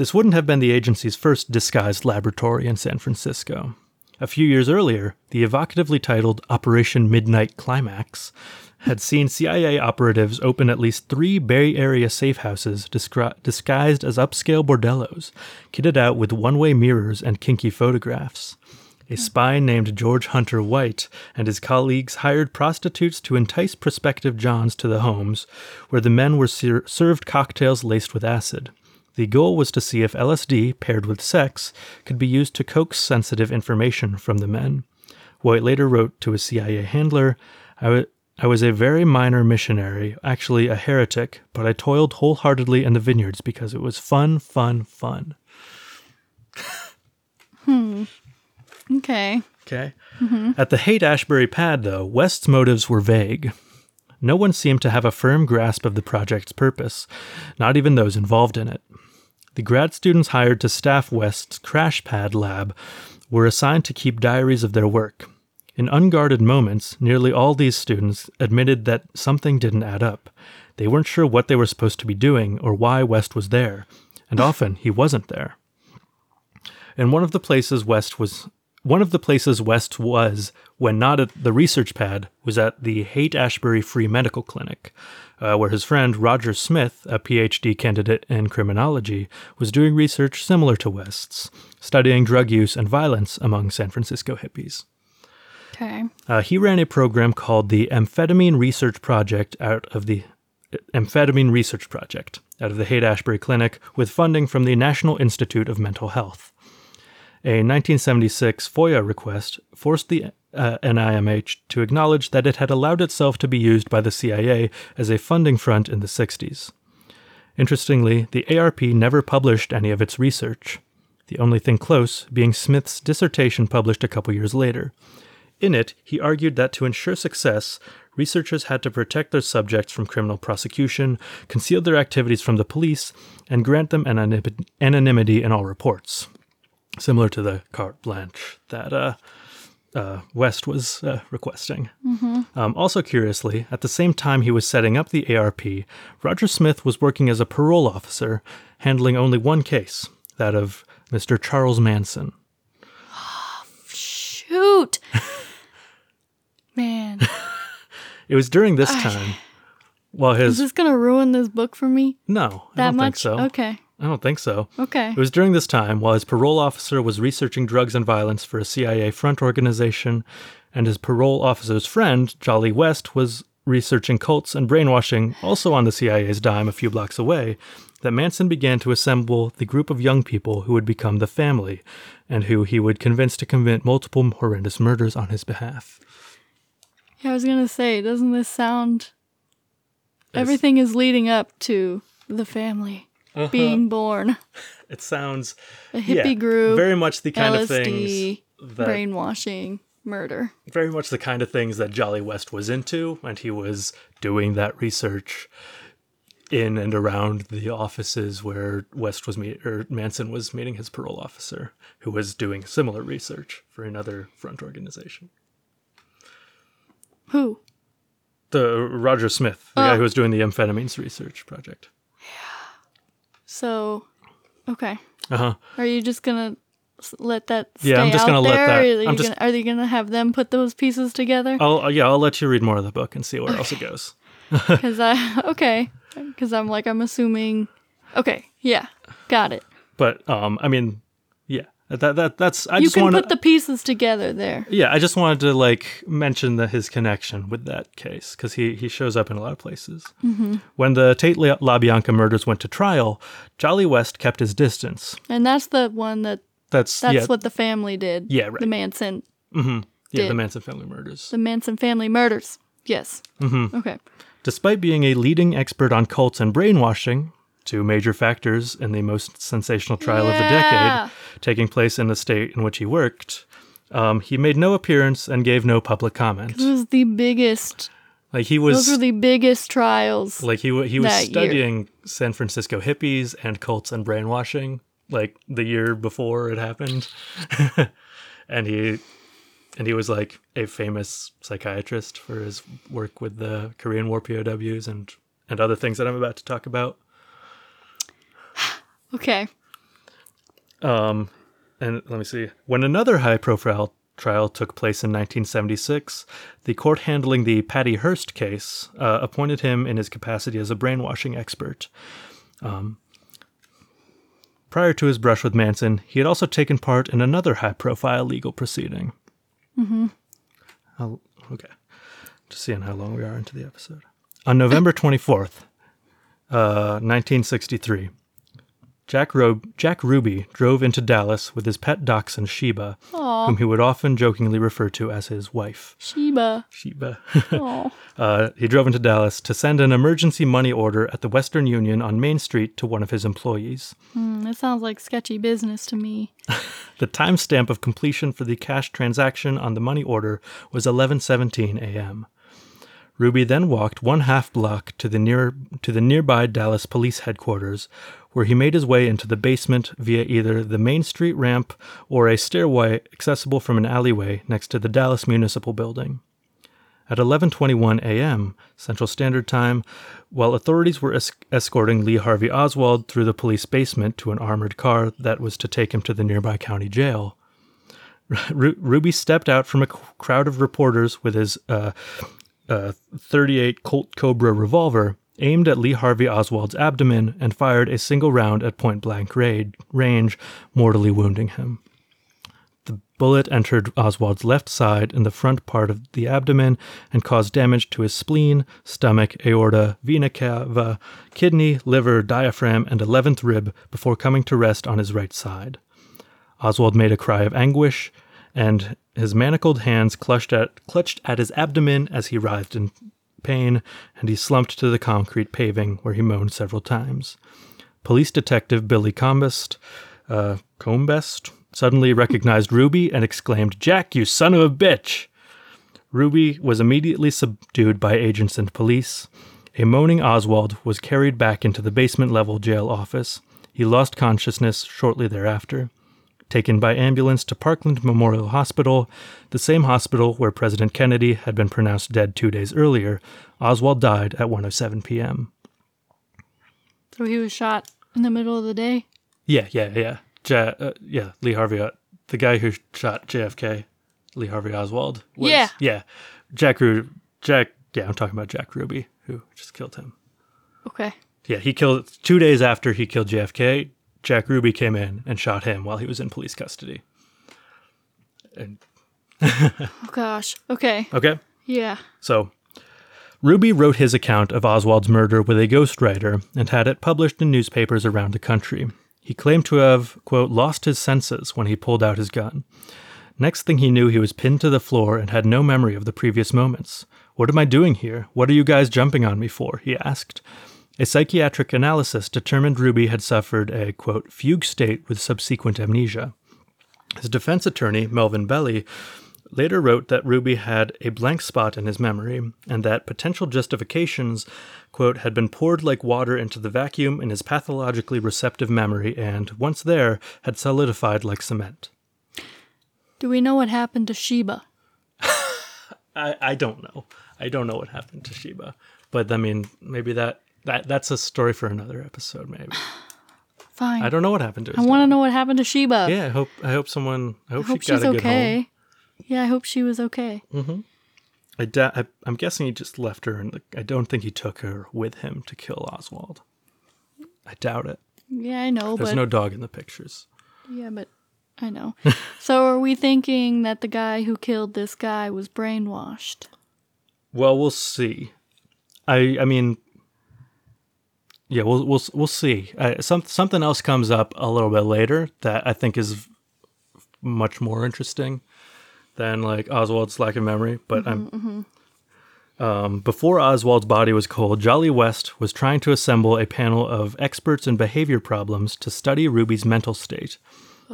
S1: This wouldn't have been the agency's first disguised laboratory in San Francisco. A few years earlier, the evocatively titled Operation Midnight Climax had seen CIA operatives open at least three Bay Area safe houses discri- disguised as upscale bordellos, kitted out with one way mirrors and kinky photographs. A hmm. spy named George Hunter White and his colleagues hired prostitutes to entice prospective Johns to the homes, where the men were ser- served cocktails laced with acid. The goal was to see if LSD, paired with sex, could be used to coax sensitive information from the men. White later wrote to a CIA handler, I was a very minor missionary, actually a heretic, but I toiled wholeheartedly in the vineyards because it was fun, fun, fun. [LAUGHS] Hmm.
S2: Okay.
S1: Okay. At the Haight Ashbury pad, though, West's motives were vague. No one seemed to have a firm grasp of the project's purpose, not even those involved in it. The grad students hired to staff West's crash pad lab were assigned to keep diaries of their work. In unguarded moments, nearly all these students admitted that something didn't add up. They weren't sure what they were supposed to be doing or why West was there, and often he wasn't there. In one of the places West was one of the places West was when not at the research pad was at the Haight Ashbury Free Medical Clinic, uh, where his friend Roger Smith, a PhD candidate in criminology, was doing research similar to West's, studying drug use and violence among San Francisco hippies.
S2: Okay.
S1: Uh, he ran a program called the Amphetamine Research Project out of the Amphetamine Research Project out of the Haight Ashbury Clinic with funding from the National Institute of Mental Health. A 1976 FOIA request forced the uh, NIMH to acknowledge that it had allowed itself to be used by the CIA as a funding front in the 60s. Interestingly, the ARP never published any of its research, the only thing close being Smith's dissertation published a couple years later. In it, he argued that to ensure success, researchers had to protect their subjects from criminal prosecution, conceal their activities from the police, and grant them anonym- anonymity in all reports. Similar to the carte blanche that uh, uh, West was uh, requesting. Um, also, curiously, at the same time he was setting up the ARP, Roger Smith was working as a parole officer, handling only one case that of Mr. Charles Manson. [GASPS]
S2: Shoot. [LAUGHS] Man,
S1: It was during this time, while his is
S2: this gonna ruin this book for me?
S1: No, I
S2: That
S1: don't
S2: much?
S1: think so.
S2: Okay.
S1: I don't think so.
S2: Okay.
S1: It was during this time while his parole officer was researching drugs and violence for a CIA front organization, and his parole officer's friend, Jolly West, was researching cults and brainwashing, also on the CIA's dime a few blocks away, that Manson began to assemble the group of young people who would become the family, and who he would convince to commit multiple horrendous murders on his behalf.
S2: Yeah, I was gonna say, doesn't this sound? Everything is leading up to the family being born. [LAUGHS]
S1: It sounds
S2: A
S1: Uh-huh. yeah,
S2: hippie group,
S1: very much the kind of things that
S2: brainwashing, murder.
S1: very much the kind of things that Jolly West was into, and he was doing that research in and around the offices where West was meet or Manson was meeting his parole officer, who was doing similar research for another front organization.
S2: Who?
S1: The Roger Smith, the
S2: Oh.
S1: guy who was doing the amphetamines research project.
S2: So, okay.
S1: Uh huh.
S2: Are you just gonna let that stay
S1: Yeah, I'm just gonna let that-
S2: are, you
S1: I'm just-
S2: gonna, are they gonna have them put those pieces together?
S1: I'll uh, yeah, I'll let you read more of the book and see where else it goes. [LAUGHS] [LAUGHS]
S2: Because I okay, because I'm like I'm assuming. Okay, yeah, got it.
S1: But um, I mean, yeah, that that that's I
S2: you
S1: just
S2: can
S1: want
S2: put the pieces together there.
S1: Yeah, I just wanted to like mention the, his connection with that case because he he shows up in a lot of places. Mm-hmm. When the Tate LaBianca murders went to trial, Jolly West kept his distance.
S2: And that's the one that
S1: That's
S2: that's
S1: yeah,
S2: what the family did.
S1: Yeah, right.
S2: The Manson,
S1: yeah, the. Manson family murders.
S2: the Manson family murders. Yes. Mm-hmm. Okay.
S1: Despite being a leading expert on cults and brainwashing, two major factors in the most sensational trial of the decade, taking place in the state in which he worked, um, he made no appearance and gave no public comment.
S2: This was the biggest.
S1: Like he was
S2: Those were the biggest trials.
S1: Like he he was
S2: that year.
S1: studying San Francisco hippies and cults and brainwashing like the year before it happened. [LAUGHS] and he and he was like a famous psychiatrist for his work with the Korean War POWs and and other things that I'm about to talk about. [SIGHS]
S2: Okay.
S1: Um and let me see. When another high profile trial took place in 1976, the court handling the Patty Hearst case uh, appointed him in his capacity as a brainwashing expert. Um, prior to his brush with Manson, he had also taken part in another high profile legal proceeding. Mm-hmm. okay. Just seeing how long we are into the episode. On November 24th, uh, 1963, Jack, Ro- Jack Ruby drove into Dallas with his pet dachshund Sheba, whom he would often jokingly refer to as his wife.
S2: Sheba.
S1: Sheba. [LAUGHS] Uh, he drove into Dallas to send an emergency money order at the Western Union on Main Street to one of his employees.
S2: Hmm, that sounds like sketchy business to me. [LAUGHS]
S1: The timestamp of completion for the cash transaction on the money order was 11:17 a.m. Ruby then walked one half block to the near to the nearby Dallas police headquarters, where he made his way into the basement via either the Main Street ramp or a stairway accessible from an alleyway next to the Dallas Municipal Building. At 11:21 a.m. Central Standard Time, while authorities were es- escorting Lee Harvey Oswald through the police basement to an armored car that was to take him to the nearby county jail, [LAUGHS] Ru- Ruby stepped out from a crowd of reporters with his uh, uh, 38 Colt Cobra revolver, aimed at Lee Harvey Oswald's abdomen, and fired a single round at point blank ra- range, mortally wounding him. The bullet entered Oswald's left side in the front part of the abdomen and caused damage to his spleen, stomach, aorta, vena cava, kidney, liver, diaphragm, and 11th rib before coming to rest on his right side. Oswald made a cry of anguish, and his manacled hands clutched at, clutched at his abdomen as he writhed in pain, and he slumped to the concrete paving where he moaned several times. Police detective Billy Combest, uh, Combest suddenly recognized Ruby and exclaimed, Jack, you son of a bitch! Ruby was immediately subdued by agents and police. A moaning Oswald was carried back into the basement level jail office. He lost consciousness shortly thereafter. Taken by ambulance to Parkland Memorial Hospital, the same hospital where President Kennedy had been pronounced dead two days earlier, Oswald died at 1:07 p.m.
S2: So he was shot in the middle of the day.
S1: Yeah, yeah, yeah. Ja- uh, yeah, Lee Harvey, uh, the guy who shot JFK, Lee Harvey Oswald. Was,
S2: Yeah.
S1: yeah. Jack Ruby, Jack. Yeah, I'm talking about Jack Ruby, who just killed him.
S2: Okay.
S1: Yeah, he killed two days after he killed JFK. Jack Ruby came in and shot him while he was in police custody. And
S2: Oh gosh. Okay.
S1: okay,
S2: Yeah.
S1: so Ruby wrote his account of Oswald's murder with a ghostwriter and had it published in newspapers around the country. He claimed to have, quote, lost his senses when he pulled out his gun. Next thing he knew, he was pinned to the floor and had no memory of the previous moments. What am I doing here? What are you guys jumping on me for? he asked. A psychiatric analysis determined Ruby had suffered a, quote, fugue state with subsequent amnesia. His defense attorney, Melvin Belli, later wrote that Ruby had a blank spot in his memory and that potential justifications, quote, had been poured like water into the vacuum in his pathologically receptive memory and, once there, had solidified like cement.
S2: Do we know what happened to Sheba? [LAUGHS]
S1: I, I don't know. I don't know what happened to Sheba. But I mean, maybe that, that that's a story for another episode, maybe. [SIGHS]
S2: Fine.
S1: I don't know what happened to
S2: her.
S1: I
S2: want to know what happened to Sheba.
S1: Yeah, I hope I hope someone I hope,
S2: I hope
S1: she got
S2: she's
S1: a good home.
S2: okay. Yeah, I hope she was okay. Mm-hmm.
S1: I, da- I I'm guessing he just left her, and I don't think he took her with him to kill Oswald. I doubt it.
S2: Yeah, I know,
S1: There's
S2: but
S1: no dog in the pictures.
S2: yeah, but I know. [LAUGHS] so are we thinking that the guy who killed this guy was brainwashed?
S1: Well, we'll see. I I mean, yeah, we'll we'll we'll see. Uh, some something else comes up a little bit later that I think is much more interesting than like Oswald's lack of memory. But I'm um, before Oswald's body was cold, Jolly West was trying to assemble a panel of experts in behavior problems to study Ruby's mental state.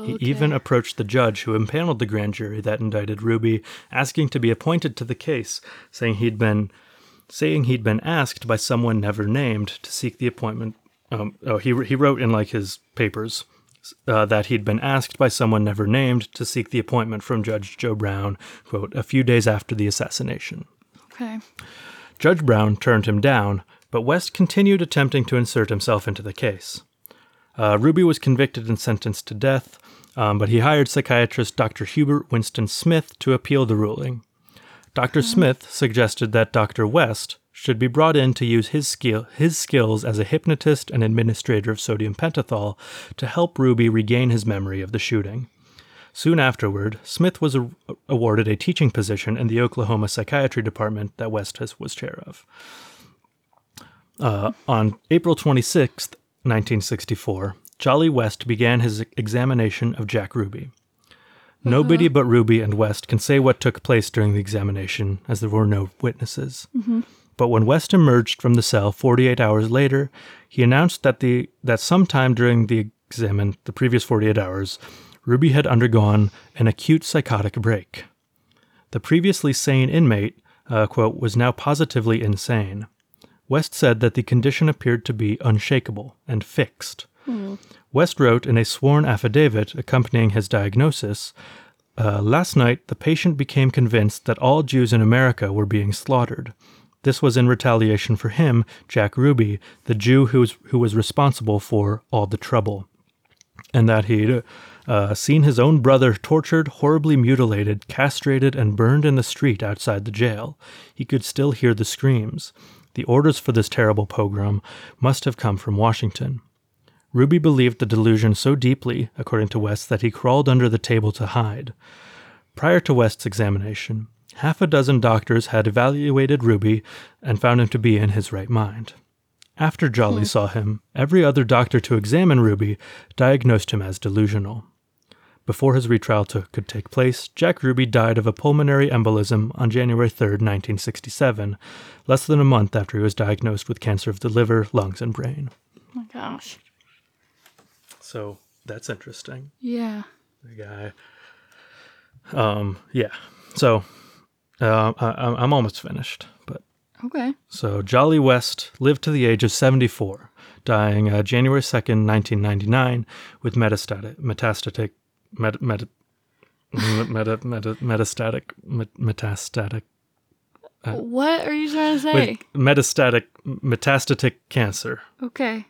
S1: He even approached the judge who impaneled the grand jury that indicted Ruby, asking to be appointed to the case, saying he'd been saying he'd been asked by someone never named to seek the appointment. Um, oh, he he wrote in like his papers uh, that he'd been asked by someone never named to seek the appointment from Judge Joe Brown, quote, a few days after the assassination.
S2: Okay.
S1: Judge Brown turned him down, but West continued attempting to insert himself into the case. Uh, Ruby was convicted and sentenced to death, um, but he hired psychiatrist Dr. Hubert Winston Smith to appeal the ruling. Dr. Smith suggested that Dr. West should be brought in to use his skill his skills as a hypnotist and administrator of sodium pentothal to help Ruby regain his memory of the shooting. Soon afterward, Smith was a- awarded a teaching position in the Oklahoma Psychiatry Department that West was chair of. Uh, on April 26, 1964, Jolly West began his examination of Jack Ruby. [LAUGHS] Nobody but Ruby and West can say what took place during the examination, as there were no witnesses. But when West emerged from the cell 48 hours later, he announced that the that sometime during the examen the previous 48 hours, Ruby had undergone an acute psychotic break. The previously sane inmate, uh, quote, was now positively insane. West said that the condition appeared to be unshakable and fixed. West wrote in a sworn affidavit accompanying his diagnosis uh, Last night, the patient became convinced that all Jews in America were being slaughtered. This was in retaliation for him, Jack Ruby, the Jew who was, who was responsible for all the trouble and that he'd uh, seen his own brother tortured, horribly mutilated, castrated, and burned in the street outside the jail. He could still hear the screams. The orders for this terrible pogrom must have come from Washington. Ruby believed the delusion so deeply, according to West, that he crawled under the table to hide. Prior to West's examination, half a dozen doctors had evaluated Ruby and found him to be in his right mind. After Jolly hmm. saw him, every other doctor to examine Ruby diagnosed him as delusional. Before his retrial could take place, Jack Ruby died of a pulmonary embolism on January 3, 1967, less than a month after he was diagnosed with cancer of the liver, lungs, and brain.
S2: Oh my gosh.
S1: So that's interesting.
S2: Yeah.
S1: The guy. Um, yeah. So uh, I, I'm almost finished, but
S2: Okay.
S1: So Jolly West lived to the age of 74, dying uh, January 2nd, 1999, with metastatic, metastatic, met, met, meta, meta, metastatic, met, metastatic,
S2: what are you trying to
S1: with
S2: say?
S1: metastatic, metastatic cancer.
S2: Okay.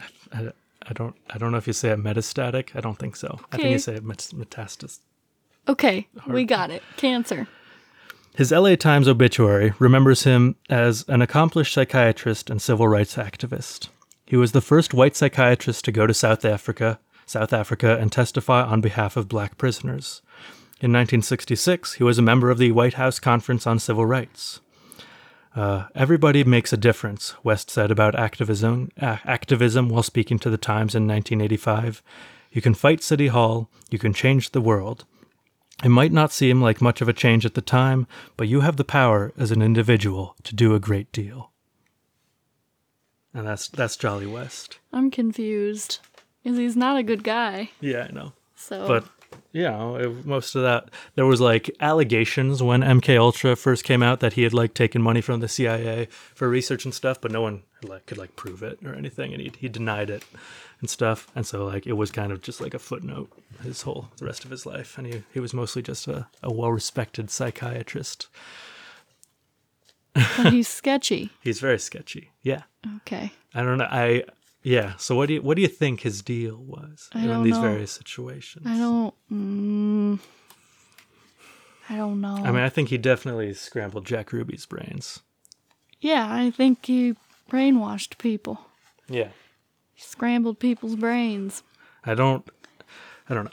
S1: I, I don't, I don't know if you say it metastatic. I don't think so. I think you say it met, metastasis.
S2: Okay. We got it. Cancer.
S1: His LA Times obituary remembers him as an accomplished psychiatrist and civil rights activist. He was the first white psychiatrist to go to South Africa, South Africa and testify on behalf of black prisoners. In 1966, he was a member of the White House Conference on Civil Rights. Uh, Everybody makes a difference, West said about activism, uh, activism while speaking to the Times in 1985. You can fight City Hall, you can change the world. It might not seem like much of a change at the time, but you have the power as an individual to do a great deal. And that's that's Jolly West.
S2: I'm confused. Because he's not a good guy.
S1: Yeah, I know.
S2: So
S1: But you know, it, most of that there was like allegations when MK Ultra first came out that he had like taken money from the CIA for research and stuff, but no one like could like prove it or anything, and he he denied it and stuff. And so like it was kind of just like a footnote his whole the rest of his life, and he he was mostly just a, a well respected psychiatrist.
S2: but he's sketchy. [LAUGHS]
S1: He's very sketchy. Yeah,
S2: Okay.
S1: I don't know. I yeah. So what do you what do you think his deal was
S2: I
S1: in these
S2: know.
S1: various situations?
S2: I don't. Mm, I don't know.
S1: I mean, I think he definitely scrambled Jack Ruby's brains.
S2: yeah, I think he brainwashed people.
S1: Yeah.
S2: He scrambled people's brains.
S1: I don't. I don't know.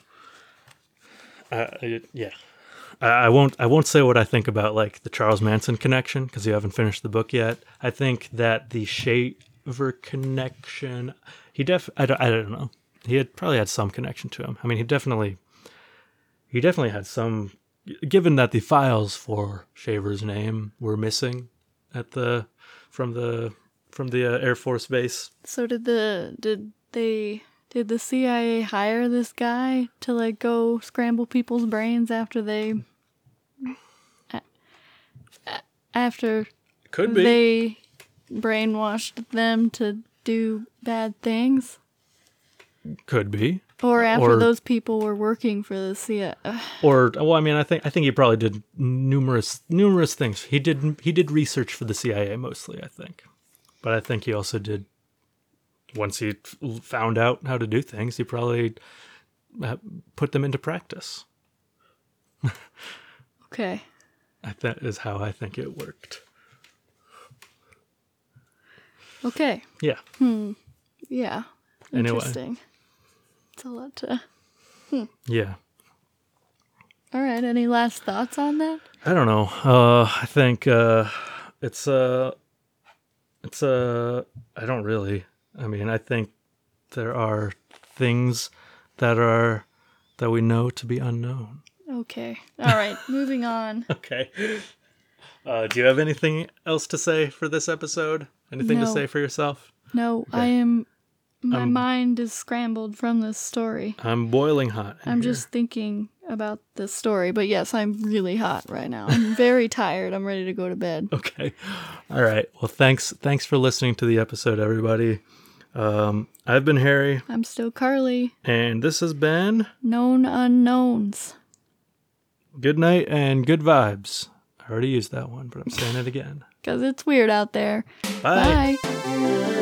S1: Uh, yeah. I, I won't. I won't say what I think about like the Charles Manson connection because you haven't finished the book yet. I think that the Shaver connection. He def. I don't. I don't know. He had probably had some connection to him. I mean, he definitely. He definitely had some. Given that the files for Shaver's name were missing at the from the from the uh, Air Force base
S2: So did the did they did the CIA hire this guy to like go scramble people's brains after they after
S1: could be
S2: they brainwashed them to do bad things?
S1: Could be.
S2: Or after
S1: Or-
S2: those people were working for the CIA
S1: or well i mean i think i think he probably did numerous numerous things. He did he did research for the cia mostly i think. But i think he also did once he found out how to do things he probably uh, put them into practice. [LAUGHS]
S2: Okay.
S1: I that is how i think it worked
S2: okay.
S1: Yeah. Hmm.
S2: yeah.
S1: Anyway.
S2: interesting. It's a lot to Hmm.
S1: yeah.
S2: All right. Any last thoughts on that?
S1: I don't know. Uh i think uh it's uh it's uh i don't really. I mean i think there are things that are that we know to be unknown.
S2: Okay. All right. [LAUGHS] Moving on.
S1: Okay. Uh, do you have anything else to say for this episode? Anything to say for yourself?
S2: No, I am. My
S1: Um,
S2: mind is scrambled from this story.
S1: I'm boiling hot.
S2: I'm
S1: here.
S2: just thinking about this story, but yes, I'm really hot right now. I'm very tired. I'm ready to go to bed.
S1: okay. All right. Well, thanks. Thanks for listening to the episode, everybody. Um, I've been Harry,
S2: I'm still Carly.
S1: and this has been
S2: Known unknowns.
S1: good night and good vibes. I already used that one, but I'm saying it again.
S2: Because it's weird out there.
S1: Bye.
S2: Bye.